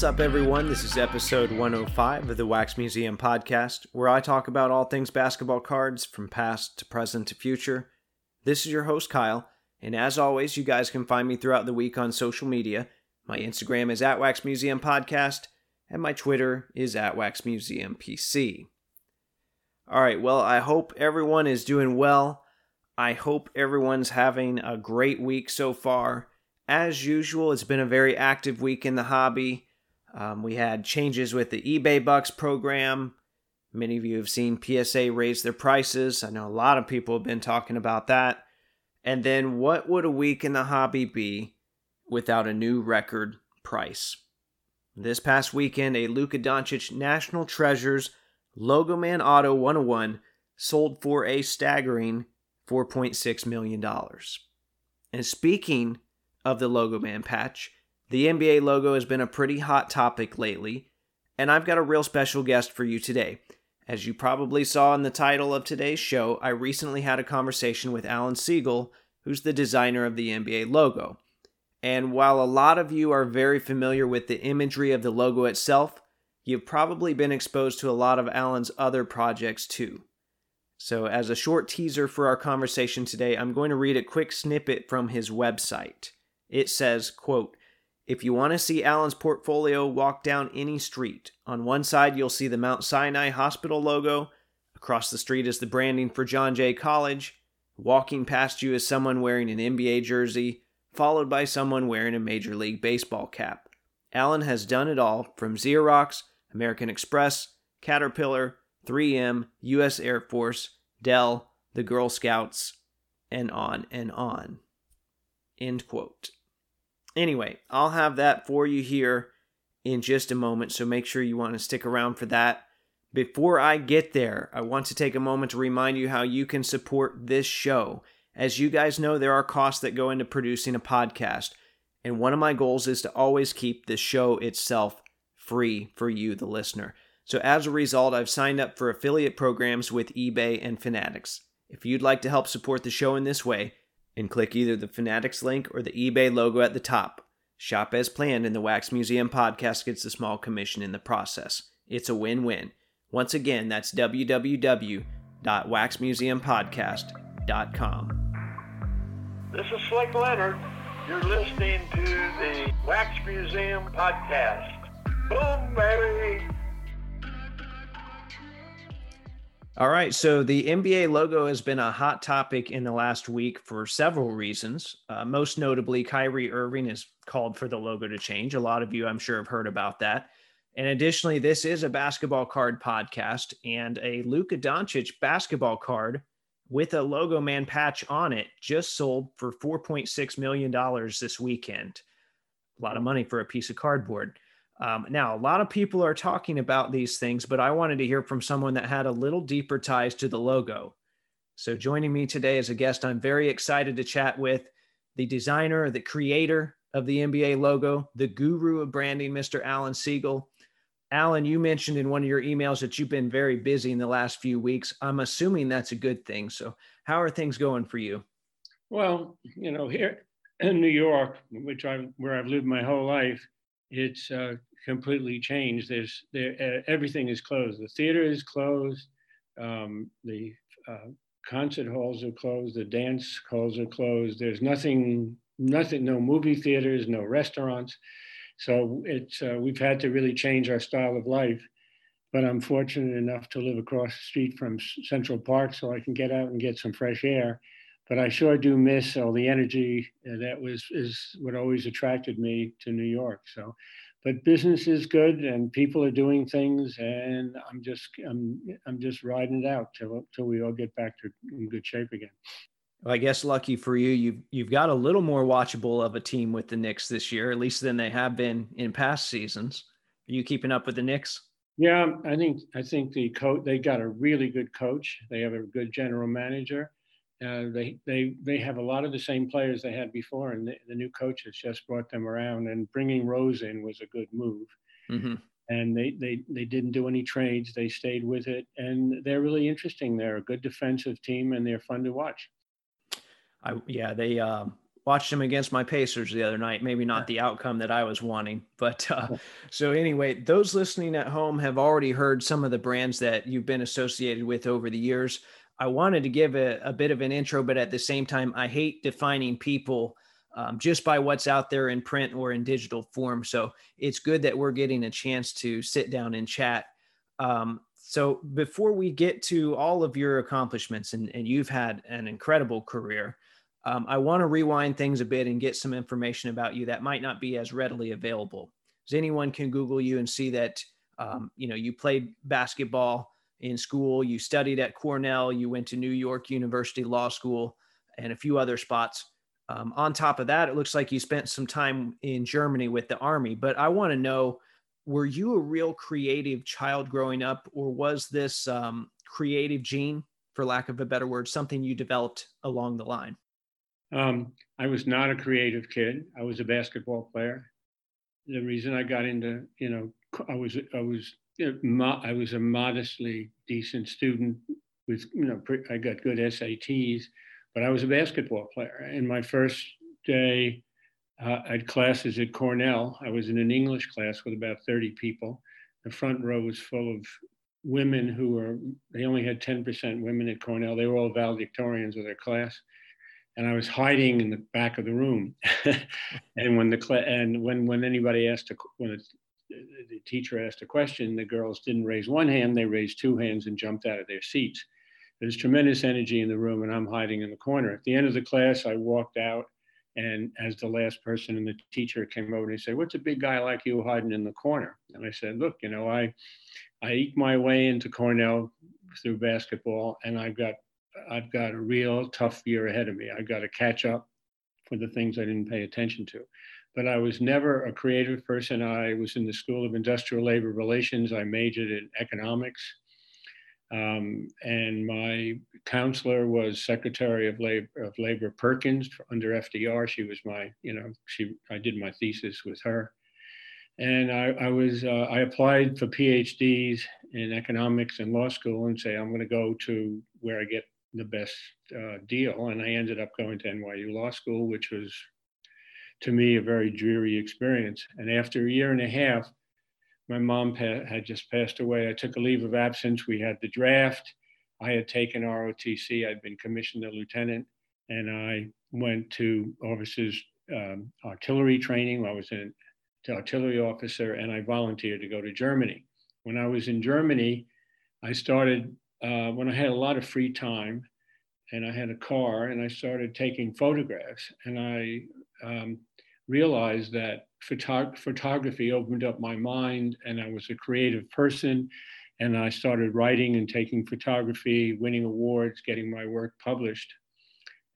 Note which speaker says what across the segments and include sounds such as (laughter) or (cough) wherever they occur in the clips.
Speaker 1: What's up, everyone? This is episode 105 of the Wax Museum podcast, where I talk about all things basketball cards from past to present to future. This is your host, Kyle, and as always, you guys can find me throughout the week on social media. My Instagram is at Wax Museum Podcast, and my Twitter is at Wax Museum PC. All right, well, I hope everyone is doing well. I hope everyone's having a great week so far. As usual, it's been a very active week in the hobby. Um, we had changes with the eBay Bucks program. Many of you have seen PSA raise their prices. I know a lot of people have been talking about that. And then, what would a week in the hobby be without a new record price? This past weekend, a Luka Doncic National Treasures Logo Man Auto 101 sold for a staggering $4.6 million. And speaking of the Logo Man patch, the NBA logo has been a pretty hot topic lately, and I've got a real special guest for you today. As you probably saw in the title of today's show, I recently had a conversation with Alan Siegel, who's the designer of the NBA logo. And while a lot of you are very familiar with the imagery of the logo itself, you've probably been exposed to a lot of Alan's other projects too. So, as a short teaser for our conversation today, I'm going to read a quick snippet from his website. It says, quote, if you want to see Alan's portfolio, walk down any street. On one side, you'll see the Mount Sinai Hospital logo. Across the street is the branding for John Jay College. Walking past you is someone wearing an NBA jersey, followed by someone wearing a Major League Baseball cap. Alan has done it all from Xerox, American Express, Caterpillar, 3M, U.S. Air Force, Dell, the Girl Scouts, and on and on. End quote. Anyway, I'll have that for you here in just a moment, so make sure you want to stick around for that. Before I get there, I want to take a moment to remind you how you can support this show. As you guys know, there are costs that go into producing a podcast, and one of my goals is to always keep the show itself free for you, the listener. So as a result, I've signed up for affiliate programs with eBay and Fanatics. If you'd like to help support the show in this way, and click either the Fanatics link or the eBay logo at the top. Shop as planned, and the Wax Museum podcast gets a small commission in the process. It's a win win. Once again, that's www.waxmuseumpodcast.com.
Speaker 2: This is Slick Leonard. You're listening to the Wax Museum podcast. Boom, baby!
Speaker 1: All right. So the NBA logo has been a hot topic in the last week for several reasons. Uh, most notably, Kyrie Irving has called for the logo to change. A lot of you, I'm sure, have heard about that. And additionally, this is a basketball card podcast, and a Luka Doncic basketball card with a logo man patch on it just sold for $4.6 million this weekend. A lot of money for a piece of cardboard. Um, now, a lot of people are talking about these things, but I wanted to hear from someone that had a little deeper ties to the logo. So, joining me today as a guest, I'm very excited to chat with the designer, the creator of the NBA logo, the guru of branding, Mr. Alan Siegel. Alan, you mentioned in one of your emails that you've been very busy in the last few weeks. I'm assuming that's a good thing. So, how are things going for you?
Speaker 3: Well, you know, here in New York, which I where I've lived my whole life, it's uh, completely changed. There's there everything is closed. The theater is closed. Um, the uh, concert halls are closed. The dance halls are closed. There's nothing, nothing, no movie theaters, no restaurants. So it's uh, we've had to really change our style of life. But I'm fortunate enough to live across the street from Central Park, so I can get out and get some fresh air. But I sure do miss all the energy that was is what always attracted me to New York. So but business is good and people are doing things and i'm just i'm i'm just riding it out till till we all get back to in good shape again
Speaker 1: well, I guess lucky for you, you've you've got a little more watchable of a team with the Knicks this year, at least than they have been in past seasons. Are you keeping up with the Knicks?
Speaker 3: Yeah, I think I think the coach they got a really good coach. They have a good general manager, uh, they they they have a lot of the same players they had before, and the, the, new coach has just brought them around. And bringing Rose in was a good move. Mm-hmm. And they, they they didn't do any trades. They stayed with it, and they're really interesting. They're a good defensive team, and they're fun to watch.
Speaker 1: I yeah they. Uh, watched them against my Pacers the other night. Maybe not the outcome that I was wanting, but uh, so anyway, those listening at home have already heard some of the brands that you've been associated with over the years. I wanted to give a, a bit of an intro, but at the same time, I hate defining people um, just by what's out there in print or in digital form. So it's good that we're getting a chance to sit down and chat. Um, so before we get to all of your accomplishments, and, and you've had an incredible career, um, I want to rewind things a bit and get some information about you that might not be as readily available. As anyone can Google you and see that um, you know you played basketball in school, you studied at Cornell, you went to New York University Law School, and a few other spots. Um, on top of that, it looks like you spent some time in Germany with the army. But I want to know were you a real creative child growing up, or was this um, creative gene, for lack of a better word, something you developed along the line?
Speaker 3: Um, I was not a creative kid. I was a basketball player. The reason I got into, you know, I was I was I was a modestly decent student with, you know, I got good SATs, but I was a basketball player. In my first day uh, at classes at Cornell, I was in an English class with about 30 people. The front row was full of women who were, they only had 10% women at Cornell. They were all valedictorians of their class. And I was hiding in the back of the room. (laughs) and when the cl- and when when anybody asked a, when the teacher asked a question, the girls didn't raise one hand, they raised two hands and jumped out of their seats. There's tremendous energy in the room, and I'm hiding in the corner. At the end of the class, I walked out, and as the last person, and the teacher came over and he said, "What's a big guy like you hiding in the corner?" And I said, "Look, you know, I I eke my way into Cornell through basketball, and I've got I've got a real tough year ahead of me. I've got to catch up for the things I didn't pay attention to." But I was never a creative person. I was in the School of Industrial Labor Relations. I majored in economics. Um, and my counselor was Secretary of Labor, of Labor Perkins under FDR. She was my, you know, she I did my thesis with her, and I, I was uh, I applied for PhDs in economics and law school and say I'm going to go to where I get the best uh, deal, and I ended up going to NYU Law School, which was to me a very dreary experience. And after a year and a half, my mom pa- had just passed away. I took a leave of absence. We had the draft. I had taken ROTC. I'd been commissioned a lieutenant, and I went to officers um, artillery training. I was an artillery officer, and I volunteered to go to Germany. When I was in Germany, I started uh, when I had a lot of free time, and I had a car, and I started taking photographs. And I um, realized that photog- photography opened up my mind and I was a creative person. And I started writing and taking photography, winning awards, getting my work published.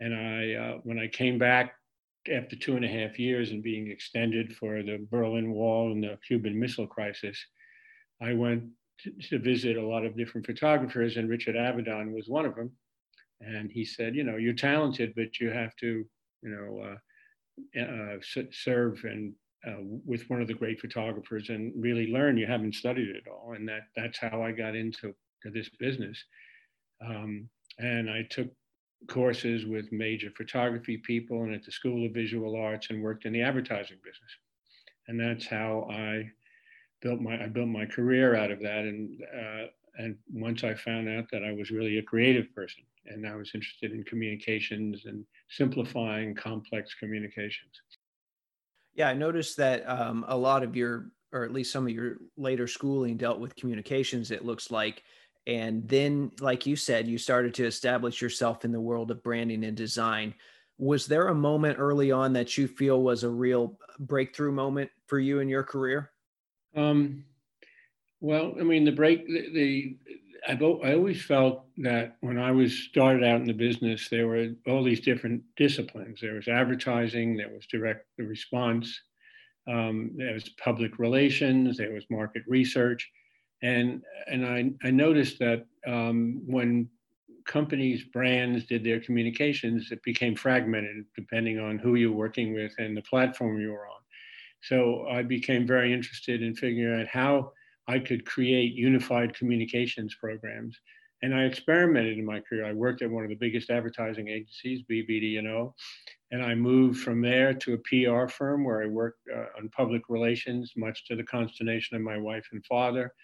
Speaker 3: And I, uh, when I came back after two and a half years and being extended for the Berlin Wall and the Cuban Missile Crisis, I went to, visit a lot of different photographers, and Richard Avedon was one of them. And he said, you know, you're talented, but you have to, you know, uh, uh, serve and uh, with one of the great photographers and really learn. You haven't studied it all, and that that's how I got into this business. Um, and I took courses with major photography people and at the School of Visual Arts and worked in the advertising business. And that's how I built my I built my career out of that. And uh, and once I found out that I was really a creative person and I was interested in communications and simplifying complex communications.
Speaker 1: Yeah, I noticed that um, a lot of your, or at least some of your later schooling dealt with communications, it looks like. And then, like you said, you started to establish yourself in the world of branding and design. Was there a moment early on that you feel was a real breakthrough moment for you in your career? Um,
Speaker 3: well, I mean, the break, the, the I've, I always felt that when I was started out in the business, there were all these different disciplines. There was advertising, there was direct response, um, there was public relations, there was market research, and and I, I noticed that um, when companies, brands did their communications, it became fragmented depending on who you're working with and the platform you were on. So I became very interested in figuring out how I could create unified communications programs And I experimented in my career. I worked at one of the biggest advertising agencies, BBD&O, and I moved from there to a PR firm where I worked uh, on public relations, much to the consternation of my wife and father.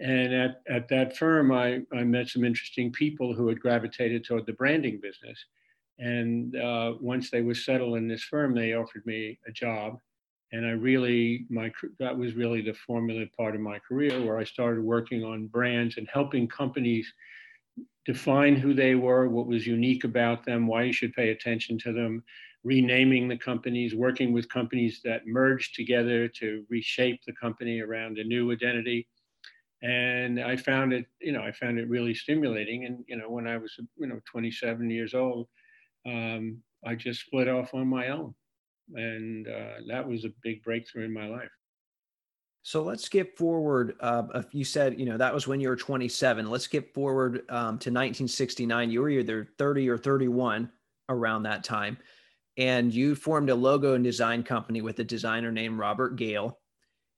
Speaker 3: And at, at that firm, I, I met some interesting people who had gravitated toward the branding business. And uh, once they were settled in this firm, they offered me a job. And I really, my that was really the formulative part of my career where I started working on brands and helping companies define who they were, what was unique about them, why you should pay attention to them, renaming the companies, working with companies that merged together to reshape the company around a new identity. And I found it, you know, I found it really stimulating. And, you know, when I was, you know, 27 years old, um, I just split off on my own. And uh, that was a big breakthrough in my life.
Speaker 1: So let's skip forward. Uh, you said, you know, that was when you were 27. Let's skip forward um, to 1969. You were either 30 or 31 around that time. And you formed a logo and design company with a designer named Robert Gale.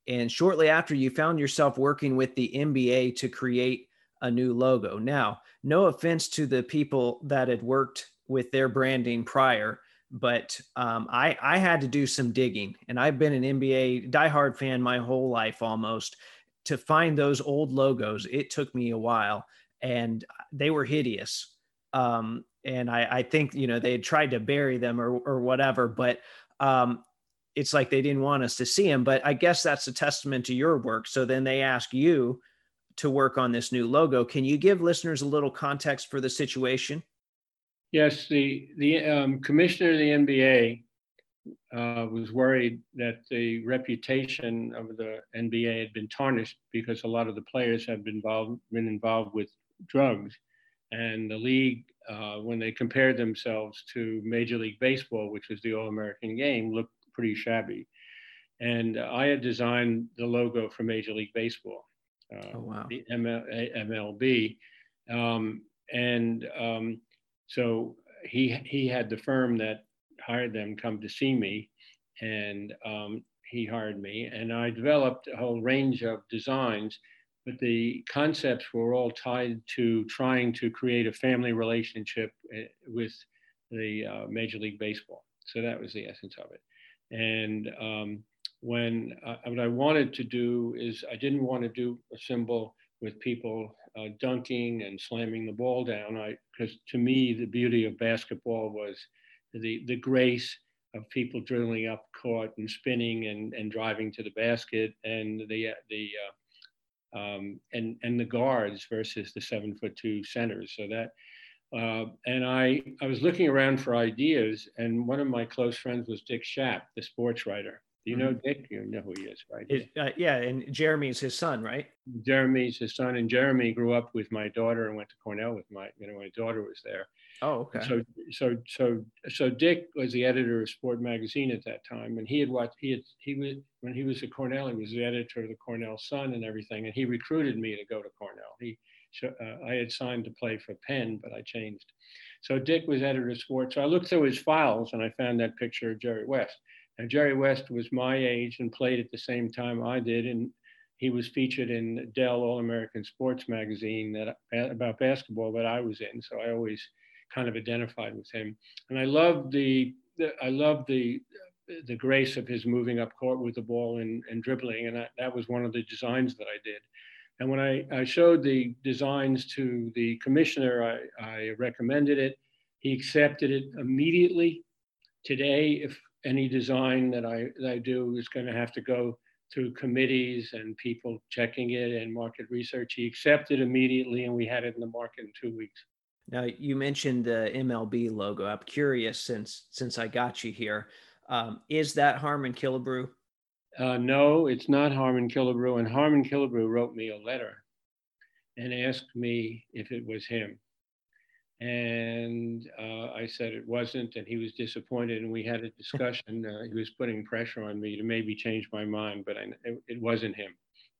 Speaker 1: And shortly after, you found yourself working with the NBA to create a new logo. Now, no offense to the people that had worked with their branding prior. But um, I, I had to do some digging, and I've been an NBA diehard fan my whole life almost. To find those old logos, it took me a while, and they were hideous. Um, and I, I think you know they had tried to bury them or or whatever, but um, it's like they didn't want us to see them. But I guess that's a testament to your work. So then they ask you to work on this new logo. Can you give listeners a little context for the situation?
Speaker 3: Yes, the the um, commissioner of the NBA uh, was worried that the reputation of the NBA had been tarnished because a lot of the players had been involved been involved with drugs, and the league, uh, when they compared themselves to Major League Baseball, which was the All-American game, looked pretty shabby. And I had designed the logo for Major League Baseball, uh, oh, wow. the ML, MLB, um, and um, so he he had the firm that hired them come to see me, and um, he hired me, and I developed a whole range of designs. But the concepts were all tied to trying to create a family relationship eh, with the uh, Major League Baseball. So that was the essence of it. And um, when uh, what I wanted to do is I didn't want to do a symbol with people uh, dunking and slamming the ball down. Because to me the beauty of basketball was the the grace of people drilling up court and spinning and, and driving to the basket and the the uh, um, and and the guards versus the seven foot two centers. So that uh, and I I was looking around for ideas, and one of my close friends was Dick Schaap, the sports writer, you know mm-hmm. Dick? You know who he is, right?
Speaker 1: It, uh, yeah, and Jeremy's his son, right?
Speaker 3: Jeremy's his son, and Jeremy grew up with my daughter and went to Cornell with my, you know, my daughter was there.
Speaker 1: Oh, okay.
Speaker 3: So, so, so, so Dick was the editor of Sport Magazine at that time, and he had watched. He had he was when he was at Cornell, he was the editor of the Cornell Sun and everything, and he recruited me to go to Cornell. He, uh, I had signed to play for Penn, but I changed. So Dick was editor of Sport. So I looked through his files and I found that picture of Jerry West. And Jerry West was my age and played at the same time I did. And he was featured in Dell All American Sports magazine that about basketball that I was in. So I always kind of identified with him. And I love the, the I love the the grace of his moving up court with the ball and, and dribbling. And I, that was one of the designs that I did. And when I, I showed the designs to the commissioner, I, I recommended it. He accepted it immediately. Today, if any design that I, that I do is going to have to go through committees and people checking it and market research. He accepted immediately, and we had it in the market in two weeks.
Speaker 1: Now you mentioned the MLB logo. I'm curious since since I got you here. Um, is that Harmon Killebrew?
Speaker 3: Uh, no, it's not Harmon Killebrew. And Harmon Killebrew wrote me a letter and asked me if it was him. And uh, I said it wasn't, and he was disappointed. And we had a discussion. Uh, he was putting pressure on me to maybe change my mind, but I, it, it, wasn't him.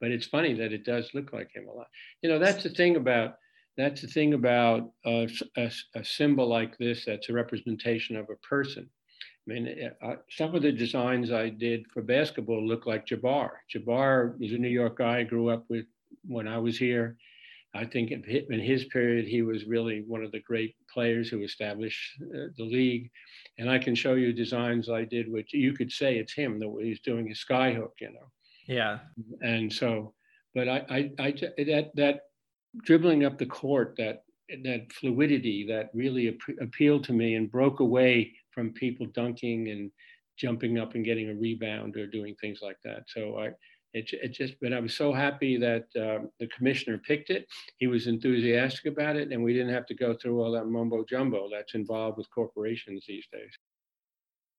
Speaker 3: But it's funny that it does look like him a lot. You know, that's the thing about that's the thing about a, a, a symbol like this. That's a representation of a person. I mean, uh, some of the designs I did for basketball look like Jabbar. Jabbar is a New York guy I grew up with when I was here. I think in his period, he was really one of the great players who established uh, the league. And I can show you designs I did, which you could say it's him, that way he's doing his skyhook, you know.
Speaker 1: Yeah.
Speaker 3: And so, but I, I, I that that dribbling up the court, that that fluidity, that really ap- appealed to me and broke away from people dunking and jumping up and getting a rebound or doing things like that. So I, it, it just, but I was so happy that um, the commissioner picked it. He was enthusiastic about it, and we didn't have to go through all that mumbo jumbo that's involved with corporations these days.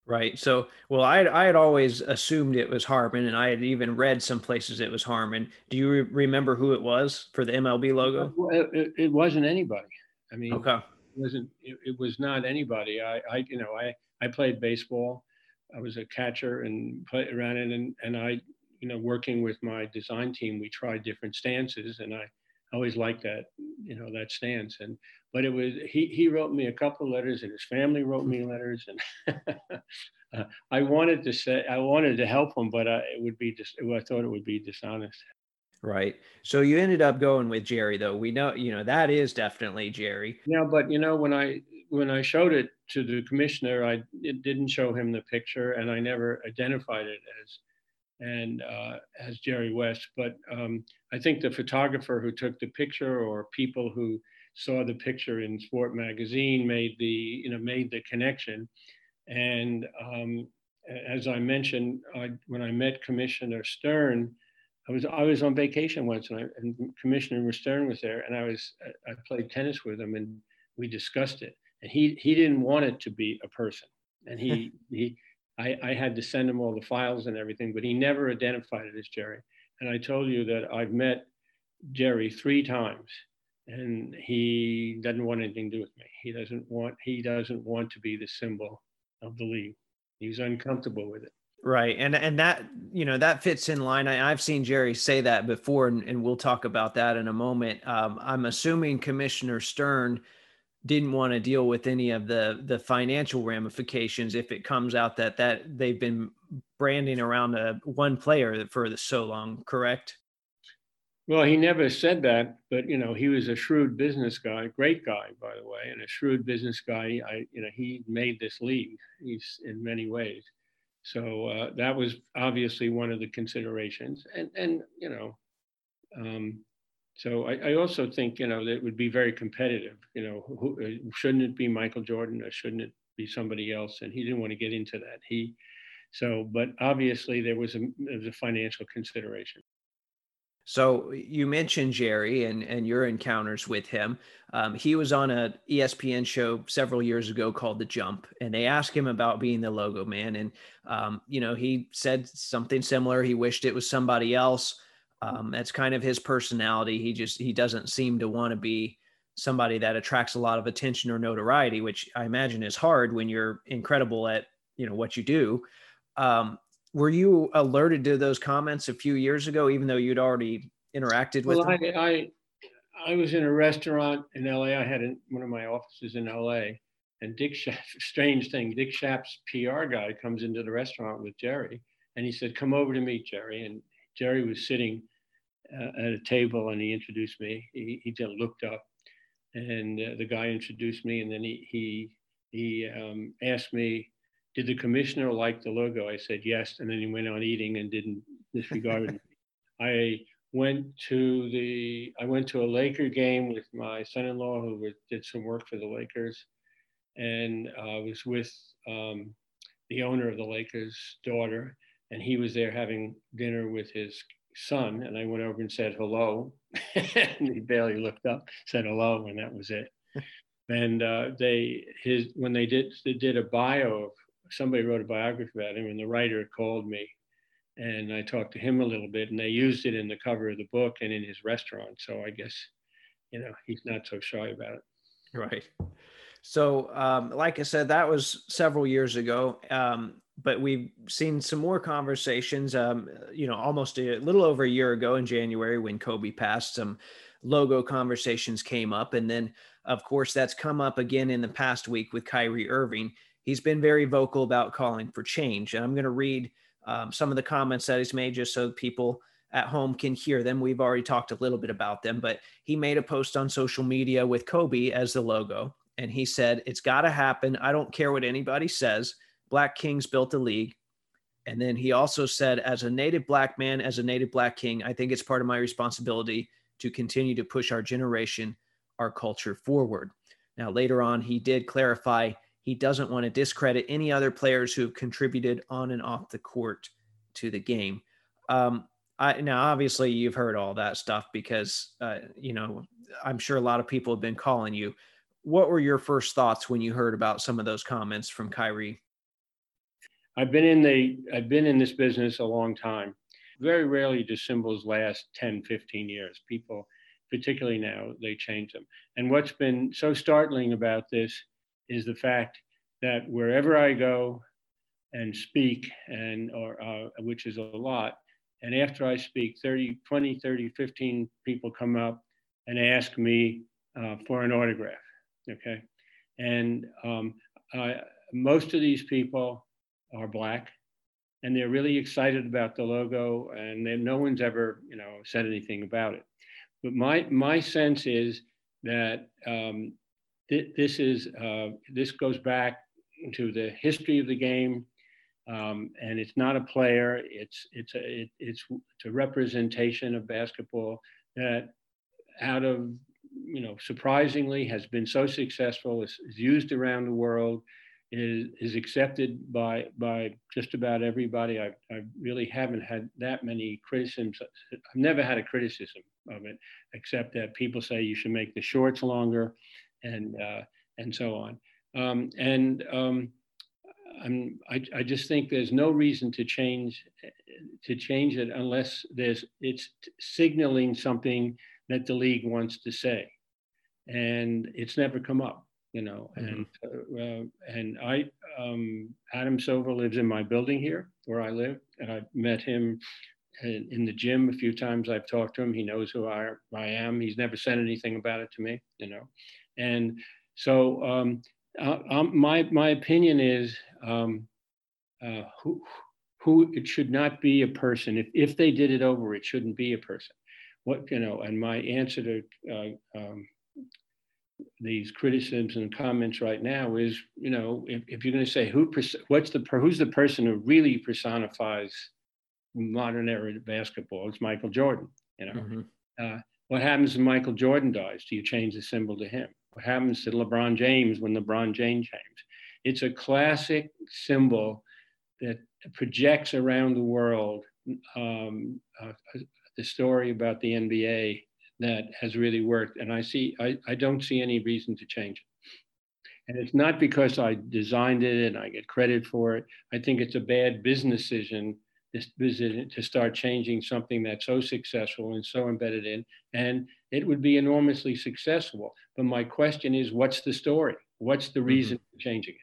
Speaker 1: Right. So, well, I I had always assumed it was Harmon, and I had even read some places it was Harmon. Do you re- remember who it was for the MLB logo?
Speaker 3: It, it wasn't anybody. I mean,
Speaker 1: okay.
Speaker 3: It wasn't. It, it was not anybody. I, I, you know, I I played baseball. I was a catcher and played around it, and and I you know, working with my design team, we tried different stances, and I always liked that, you know, that stance. And but it was he he wrote me a couple letters, and his family wrote me letters, and (laughs) uh, I wanted to say I wanted to help him, but I, it would be just I thought it would be dishonest.
Speaker 1: Right. So you ended up going with Jerry, though. We know, you know, that is definitely Jerry.
Speaker 3: Yeah, but you know, when I when I showed it to the commissioner, I didn't show him the picture, and I never identified it as and uh, as Jerry West. But um, I think the photographer who took the picture or people who saw the picture in Sport Magazine made the you know made the connection. And um, as I mentioned, I, when I met Commissioner Stern, I was I was on vacation once, and, I, and Commissioner Stern was there, and I was I played tennis with him, and we discussed it. And he he didn't want it to be a person, and he (laughs) he I, I had to send him all the files and everything, but he never identified it as Jerry. And I told you that I've met Jerry three times and he doesn't want anything to do with me. He doesn't want he doesn't want to be the symbol of the league. He's uncomfortable with it.
Speaker 1: Right. And and that, you know, that fits in line. I, have seen Jerry say that before, and, and we'll talk about that in a moment. Um, I'm assuming Commissioner Stern didn't want to deal with any of the the financial ramifications if it comes out that that they've been branding around a one player for the, so long correct?
Speaker 3: Well he never said that but you know he was a shrewd business guy great guy by the way and a shrewd business guy. I you know he made this league he's in many ways. So uh, that was obviously one of the considerations. And and you know um, so I, I, also think you know that it would be very competitive. You know, who, uh, shouldn't it be Michael Jordan or shouldn't it be somebody else? And he didn't want to get into that. He so, but obviously there was a there was a financial consideration.
Speaker 1: So you mentioned Jerry and and your encounters with him. Um, he was on a ESPN show several years ago called The Jump, and they asked him about being the logo man, and um, you know he said something similar. He wished it was somebody else. Um, that's kind of his personality. He just he doesn't seem to want to be somebody that attracts a lot of attention or notoriety, which I imagine is hard when you're incredible at you know what you do. Um, were you alerted to those comments a few years ago, even though you'd already interacted with
Speaker 3: well,
Speaker 1: them?
Speaker 3: I, I, I was in a restaurant in LA. I had one of my offices in LA, and Dick Schaap, strange thing, Dick Schaap's PR guy comes into the restaurant with Jerry, and he said, "Come over to meet Jerry." And Jerry was sitting uh, at a table and he introduced me. He, he just looked up and uh, the guy introduced me and then he, he, he um, asked me, did the commissioner like the logo? I said, yes. And then he went on eating and didn't disregard me. (laughs) I went to the, I went to a Laker game with my son-in-law who did some work for the Lakers. And I was with um, the owner of the Lakers daughter and he was there having dinner with his son, and I went over and said hello. (laughs) and he barely looked up, said hello, and that was it. and uh, they his when they did they did a bio of somebody wrote a biography about him, and the writer called me, and I talked to him a little bit, and they used it in the cover of the book and in his restaurant. So I guess you know he's not so shy about it.
Speaker 1: Right. So, um, like I said, that was several years ago. Um, but we've seen some more conversations. Um, you know, almost a little over a year ago in January when Kobe passed, some logo conversations came up, and then of course that's come up again in the past week with Kyrie Irving. He's been very vocal about calling for change, and I'm going to read um, some of the comments that he's made just so people at home can hear them. We've already talked a little bit about them, but he made a post on social media with Kobe as the logo. And he said, It's got to happen. I don't care what anybody says. Black Kings built the league. And then he also said, As a native black man, as a native black king, I think it's part of my responsibility to continue to push our generation, our culture forward. Now, later on, he did clarify he doesn't want to discredit any other players who have contributed on and off the court to the game. Um, I, now, obviously, you've heard all that stuff because, uh, you know, I'm sure a lot of people have been calling you. What were your first thoughts when you heard about some of those comments from Kyrie?
Speaker 3: I've been in the I've been in this business a long time. Very rarely do symbols last 10, 15 years. People, particularly now, they change them. And what's been so startling about this is the fact that wherever I go and speak, and or uh, which is a lot, and after I speak, 30, 20, 30, 15 people come up and ask me uh, for an autograph. Okay. And um, I, most of these people are black and they're really excited about the logo and no one's ever, you know, said anything about it. But my, my sense is that um, th- this is, uh, this goes back to the history of the game, um, and it's not a player. It's it's a it, it's it's a representation of basketball that, out of you know, surprisingly has been so successful. is, is used around the world. Is, is accepted by by just about everybody. I, I really haven't had that many criticisms. I've never had a criticism of it, except that people say you should make the shorts longer, and uh, and so on. Um, and um, I'm, I, I just think there's no reason to change to change it unless there's it's signaling something that the league wants to say, and it's never come up, you know. Mm-hmm. And uh, and I um, Adam Silver lives in my building here where I live, and I've met him in, in the gym a few times. I've talked to him. He knows who I, I am. He's never said anything about it to me, you know. And so um, uh, um, my my opinion is um, uh, who who it should not be a person. If if they did it over, it shouldn't be a person. What you know, and my answer to uh, um, these criticisms and comments right now is, you know, if, if you're going to say who what's the who's the person who really personifies modern era basketball, it's Michael Jordan. You know, mm-hmm. uh, what happens when Michael Jordan dies? Do you change the symbol to him? What happens to LeBron James when LeBron James changes? It's a classic symbol that projects around the world um, uh, the story about the NBA that has really worked. And I see, I, I don't see any reason to change it. And it's not because I designed it and I get credit for it. I think it's a bad business decision to start changing something that's so successful and so embedded in. And it would be enormously successful. But my question is, what's the story? What's the mm-hmm. reason mm-hmm. for changing it?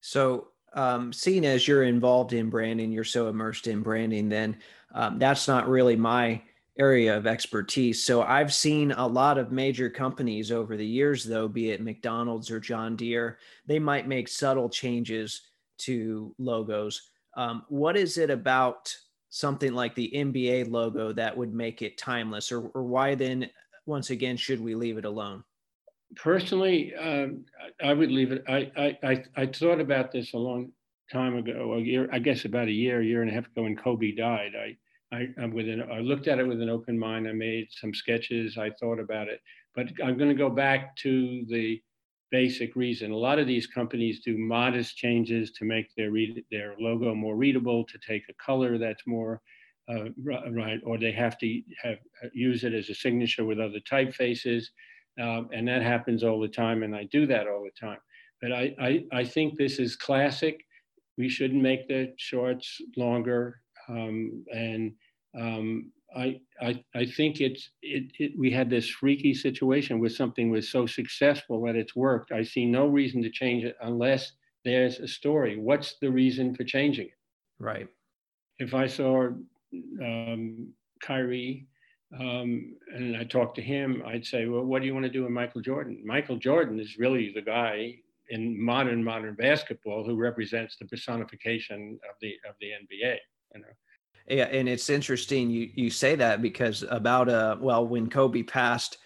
Speaker 1: So, um, seeing as you're involved in branding, you're so immersed in branding, then um, that's not really my area of expertise. So I've seen a lot of major companies over the years, though, be it McDonald's or John Deere, they might make subtle changes to logos. Um, what is it about something like the NBA logo that would make it timeless, or, or why then, once again, should we leave it alone?
Speaker 3: Personally, um, I would leave it. I, I, I, thought about this a long time ago, a year, I guess about a year, year and a half ago when Kobe died. I, I, I'm with an, I looked at it with an open mind. I made some sketches. I thought about it, but I'm going to go back to the basic reason. A lot of these companies do modest changes to make their read, their logo more readable, to take a color that's more uh, right, or they have to have use it as a signature with other typefaces, um, and that happens all the time. And I do that all the time. But I, I, I think this is classic. We shouldn't make the shorts longer, um, and um, I, I, I think it's it, it, we had this freaky situation where something was so successful that it's worked. I see no reason to change it unless there's a story. What's the reason for changing it?
Speaker 1: Right.
Speaker 3: If I saw um, Kyrie um, and I talked to him, I'd say, well, what do you want to do with Michael Jordan? Michael Jordan is really the guy in modern modern basketball who represents the personification of the of the NBA. You know.
Speaker 1: Yeah, and it's interesting you you say that because about uh well when Kobe passed,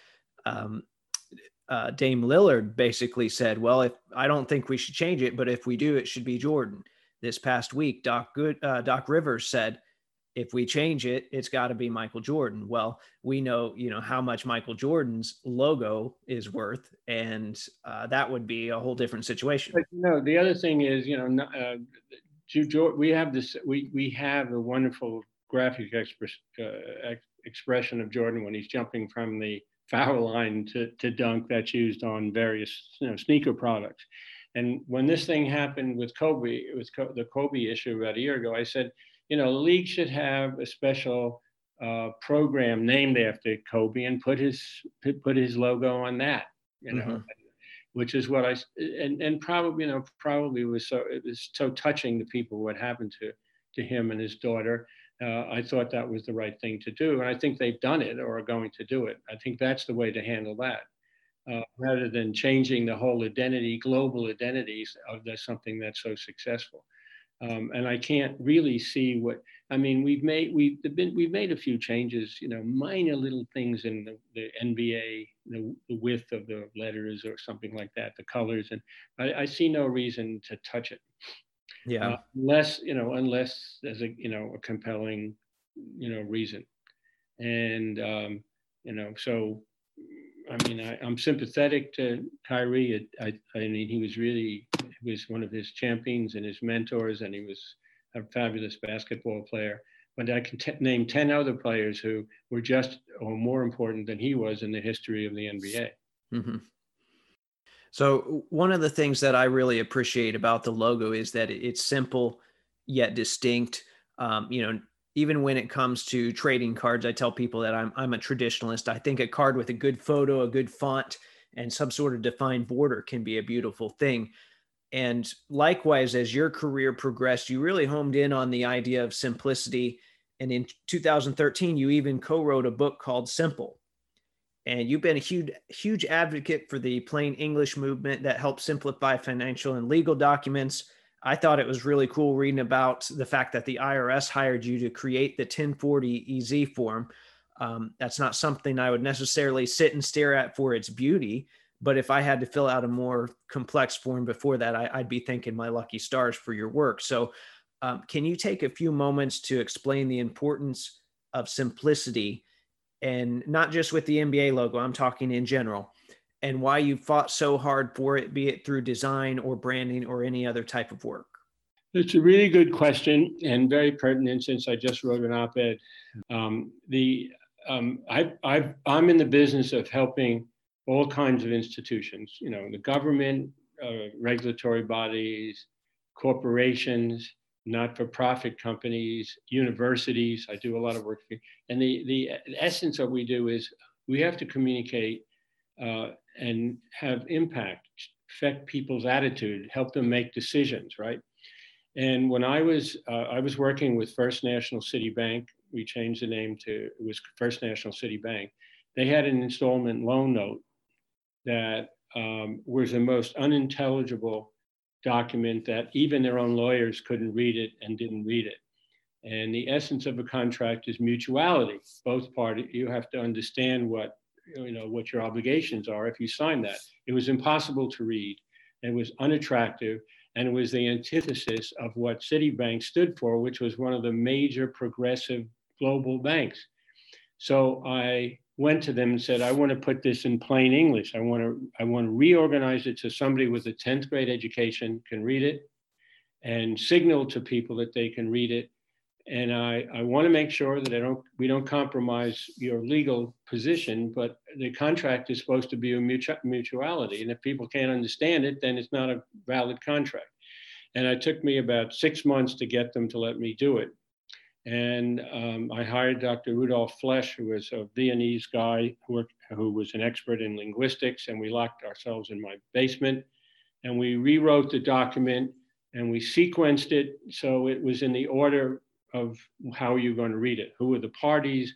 Speaker 1: um, uh, Dame Lillard basically said, "Well, if I don't think we should change it, but if we do, it should be Jordan." This past week, Doc Good uh, Doc Rivers said, "If we change it, it's got to be Michael Jordan." Well, we know you know how much Michael Jordan's logo is worth, and uh, that would be a whole different situation.
Speaker 3: But, no, the other thing is, you know, we have this we we have a wonderful graphic uh, expression of Jordan when he's jumping from the foul line to, to dunk that's used on various you know, sneaker products. And when this thing happened with Kobe, it was the Kobe issue about a year ago, I said, you know, the league should have a special uh, program named after Kobe and put his put his logo on that, you know, mm-hmm. Which is what I and and probably you know probably was so it was so touching to people what happened to to him and his daughter uh, I thought that was the right thing to do. And I think they've done it or are going to do it. I think that's the way to handle that. Uh, rather than changing the whole identity, global identities of the, something that's so successful. Um, and I can't really see what I mean. We've made we've been we've made a few changes, you know, minor little things in the, the NBA, the, the, width of the letters or something like that, the colors, and I, I see no reason to touch it.
Speaker 1: Yeah. Uh,
Speaker 3: unless, you know, unless there's a, you know, a compelling, you know, reason. And, um, you know, so, I mean, I, am sympathetic to Kyrie. I, I mean, he was really, he was one of his champions and his mentors, and he was a fabulous basketball player. But I can t- name 10 other players who were just or more important than he was in the history of the NBA. Mm-hmm.
Speaker 1: So one of the things that I really appreciate about the logo is that it's simple yet distinct. Um, you know, even when it comes to trading cards, I tell people that I'm I'm a traditionalist. I think a card with a good photo, a good font, and some sort of defined border can be a beautiful thing. And likewise, as your career progressed, you really homed in on the idea of simplicity. And in 2013, you even co-wrote a book called Simple. And you've been a huge huge advocate for the plain english movement that helps simplify financial and legal documents. I thought it was really cool reading about the fact that the irs hired you to create the 1040 ez form. Um, that's not something i would necessarily sit and stare at for its beauty but if i had to fill out a more complex form before that I, would be thanking my lucky stars for your work so um, can you take a few moments to explain the importance of simplicity and not just with the NBA logo, I'm talking in general, and why you fought so hard for it, be it through design or branding or any other type of work?
Speaker 3: It's a really good question and very pertinent since I just wrote an op ed. Um, the um, I, I, I'm in the business of helping all kinds of institutions, you know, the government, uh, regulatory bodies, corporations, not-for-profit companies, universities. I do a lot of work. And the, the essence of what we do is we have to communicate uh, and have impact, affect people's attitude, help them make decisions, right? And when I was, uh, I was working with First National City Bank, we changed the name to, it was First National City Bank. They had an installment loan note that um, was the most unintelligible document that even their own lawyers couldn't read it and didn't read it. And the essence of a contract is mutuality. Both parties, you have to understand what you know what your obligations are if you sign that. It was impossible to read. It was unattractive, and it was the antithesis of what Citibank stood for, which was one of the major progressive global banks. So I went to them and said, I want to put this in plain English. I want to, I want to reorganize it so somebody with a 10th grade education can read it and signal to people that they can read it. And I, I want to make sure that I don't, we don't compromise your legal position, but the contract is supposed to be a mutu- mutuality. And if people can't understand it, then it's not a valid contract. And it took me about six months to get them to let me do it. And um, I hired Dr. Rudolf Flesch, who was a Viennese guy who, worked, who was an expert in linguistics, and we locked ourselves in my basement. And we rewrote the document and we sequenced it so it was in the order of how you're going to read it. Who are the parties?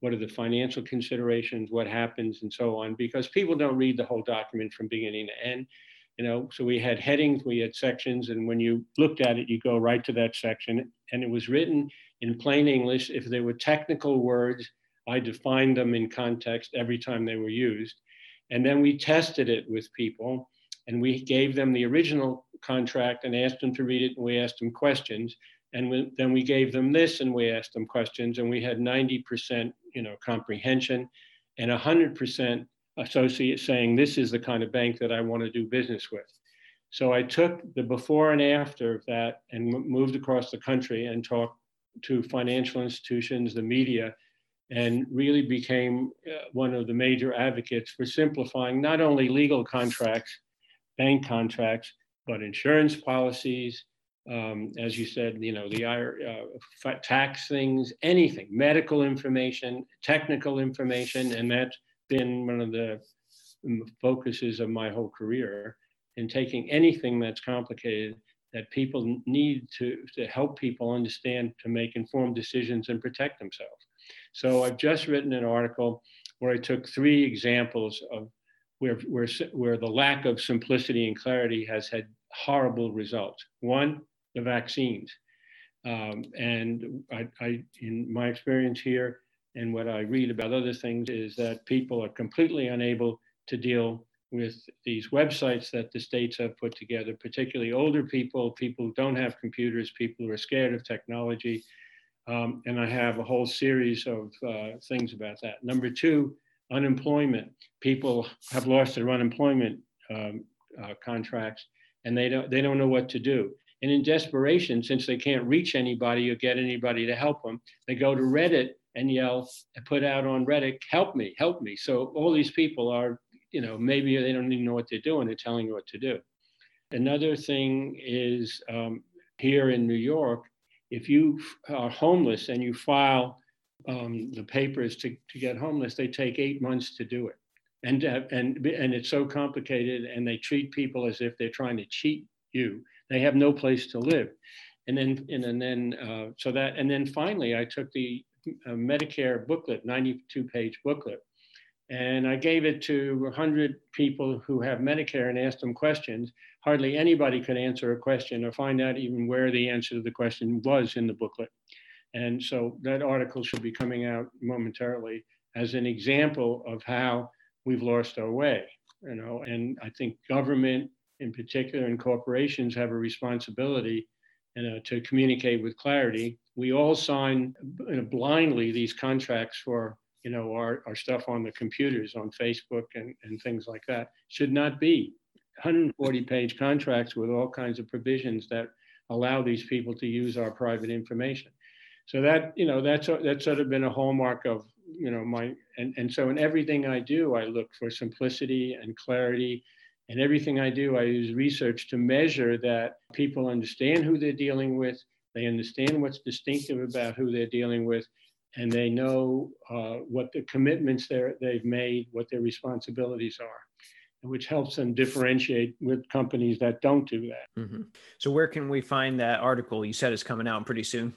Speaker 3: What are the financial considerations? What happens, and so on? Because people don't read the whole document from beginning to end. You know, so we had headings, we had sections, and when you looked at it, you go right to that section. And it was written in plain English. If there were technical words, I defined them in context every time they were used. And then we tested it with people and we gave them the original contract and asked them to read it and we asked them questions. And we, then we gave them this and we asked them questions and we had 90% you know, comprehension and 100% associate saying this is the kind of bank that I want to do business with. So I took the before and after of that and moved across the country and talked to financial institutions, the media, and really became uh, one of the major advocates for simplifying not only legal contracts, bank contracts, but insurance policies, um, as you said, you know, the uh, tax things, anything, medical information, technical information, and that's been one of the focuses of my whole career in taking anything that's complicated that people need to, to help people understand to make informed decisions and protect themselves. So I've just written an article where I took three examples of where, where, where the lack of simplicity and clarity has had horrible results. One, the vaccines. Um, and I, I, in my experience here and what I read about other things is that people are completely unable to deal with these websites that the states have put together, particularly older people, people who don't have computers, people who are scared of technology. Um, and I have a whole series of uh, things about that. Number two, unemployment. People have lost their unemployment um, uh, contracts and they don't, they don't know what to do. And in desperation, since they can't reach anybody or get anybody to help them, they go to Reddit and yell, put out on Reddit, help me, help me. So all these people are you know, maybe they don't even know what they're doing. They're telling you what to do. Another thing is um, here in New York, if you are homeless and you file um, the papers to, to get homeless, they take eight months to do it. And, uh, and, and it's so complicated and they treat people as if they're trying to cheat you. They have no place to live. And then, and, and then, uh, so that, and then finally I took the uh, Medicare booklet, 92 page booklet, and I gave it to 100 people who have Medicare and asked them questions. Hardly anybody could answer a question or find out even where the answer to the question was in the booklet. And so that article should be coming out momentarily as an example of how we've lost our way. You know, and I think government in particular and corporations have a responsibility you know, to communicate with clarity. We all sign you know, blindly these contracts for you know, our, our stuff on the computers on Facebook and, and things like that should not be 140 (laughs) page contracts with all kinds of provisions that allow these people to use our private information. So that, you know, that's, that's sort of been a hallmark of, you know, my, and, and so in everything I do, I look for simplicity and clarity. And everything I do, I use research to measure that people understand who they're dealing with, they understand what's distinctive about who they're dealing with, and they know uh, what the commitments they've made, what their responsibilities are, which helps them differentiate with companies that don't do that.
Speaker 1: Mm-hmm. So, where can we find that article? You said is coming out pretty soon.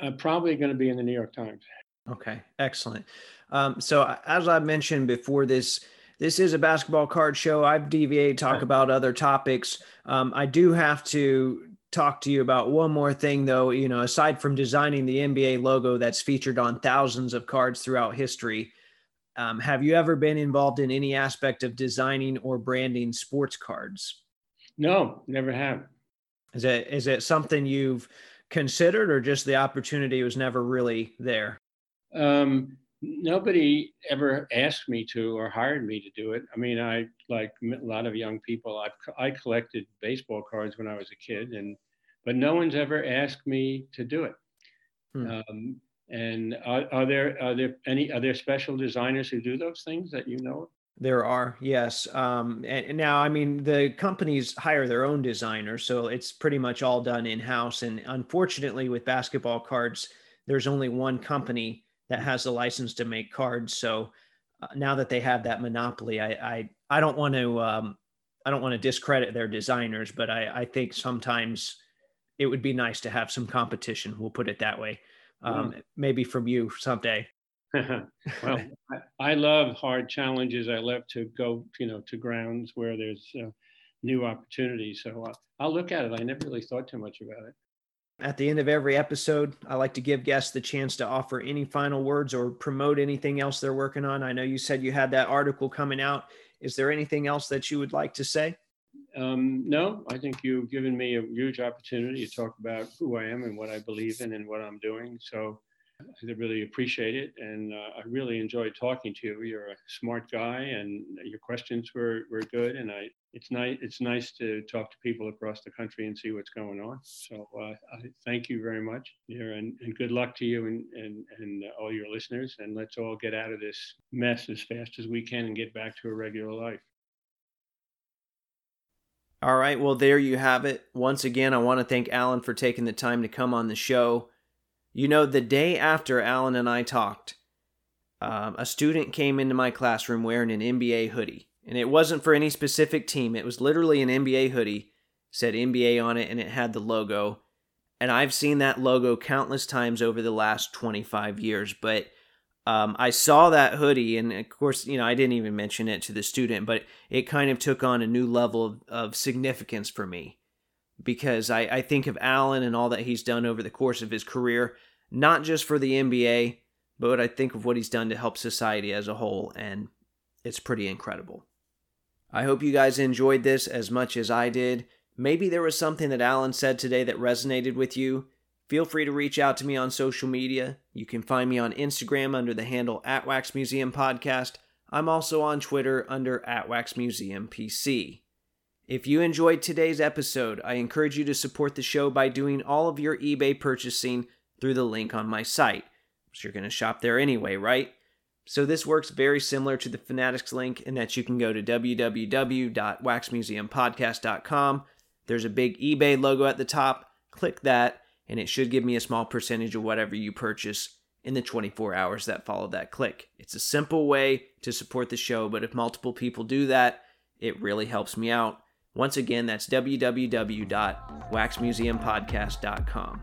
Speaker 3: Uh, probably going to be in the New York Times.
Speaker 1: Okay, excellent. Um, so, as I mentioned before this, this is a basketball card show. I've deviated talk about other topics. Um, I do have to talk to you about one more thing though you know aside from designing the nba logo that's featured on thousands of cards throughout history um, have you ever been involved in any aspect of designing or branding sports cards?
Speaker 3: No never have.
Speaker 1: Is it is it something you've considered or just the opportunity was never really there?
Speaker 3: Um, nobody ever asked me to or hired me to do it. I mean i like a lot of young people i i collected baseball cards when i was a kid and but no one's ever asked me to do it. Hmm. um, and are, are, there are there any are there special designers who do those things that you know
Speaker 1: there are yes. Um, and now i mean the companies hire their own designers so it's pretty much all done in house and unfortunately with basketball cards there's only one company that has the license to make cards. So uh, now that they have that monopoly, I I, I don't want to um, I don't want to discredit their designers, but I, I think sometimes it would be nice to have some competition. We'll put it that way. Um, mm. Maybe from you someday. (laughs)
Speaker 3: well, I, love hard challenges. I love to go, you know, to grounds where there's uh, new opportunities. So uh, I'll look at it. I never really thought too much about it.
Speaker 1: At the end of every episode, I like to give guests the chance to offer any final words or promote anything else they're working on. I know you said you had that article coming out. Is there anything else that you would like to say?
Speaker 3: Um, no, I think you've given me a huge opportunity to talk about who I am and what I believe in and what I'm doing. So I really appreciate it. And uh, I really enjoyed talking to you. You're a smart guy and your questions were, were good. And I, it's nice, it's nice to talk to people across the country and see what's going on. So uh, I thank you very much and, and good luck to you and, and, and all your listeners. And let's all get out of this mess as fast as we can and get back to a regular life.
Speaker 1: All right. Well, there you have it. Once again, I want to thank Alan for taking the time to come on the show. You know, the day after Alan and I talked, um, a student came into my classroom wearing an NBA hoodie. And it wasn't for any specific team, it was literally an NBA hoodie, said NBA on it, and it had the logo. And I've seen that logo countless times over the last 25 years. But um, I saw that hoodie, and of course, you know, I didn't even mention it to the student, but it kind of took on a new level of, of significance for me because I, I think of Alan and all that he's done over the course of his career, not just for the NBA, but I think of what he's done to help society as a whole, and it's pretty incredible. I hope you guys enjoyed this as much as I did. Maybe there was something that Alan said today that resonated with you. Feel free to reach out to me on social media. You can find me on Instagram under the handle at Wax Museum Podcast. I'm also on Twitter under at Wax Museum PC. If you enjoyed today's episode, I encourage you to support the show by doing all of your eBay purchasing through the link on my site. So you're going to shop there anyway, right? So this works very similar to the Fanatics link in that you can go to www.waxmuseumpodcast.com. There's a big eBay logo at the top. Click that and it should give me a small percentage of whatever you purchase in the 24 hours that follow that click. It's a simple way to support the show, but if multiple people do that, it really helps me out. Once again, that's www.waxmuseumpodcast.com.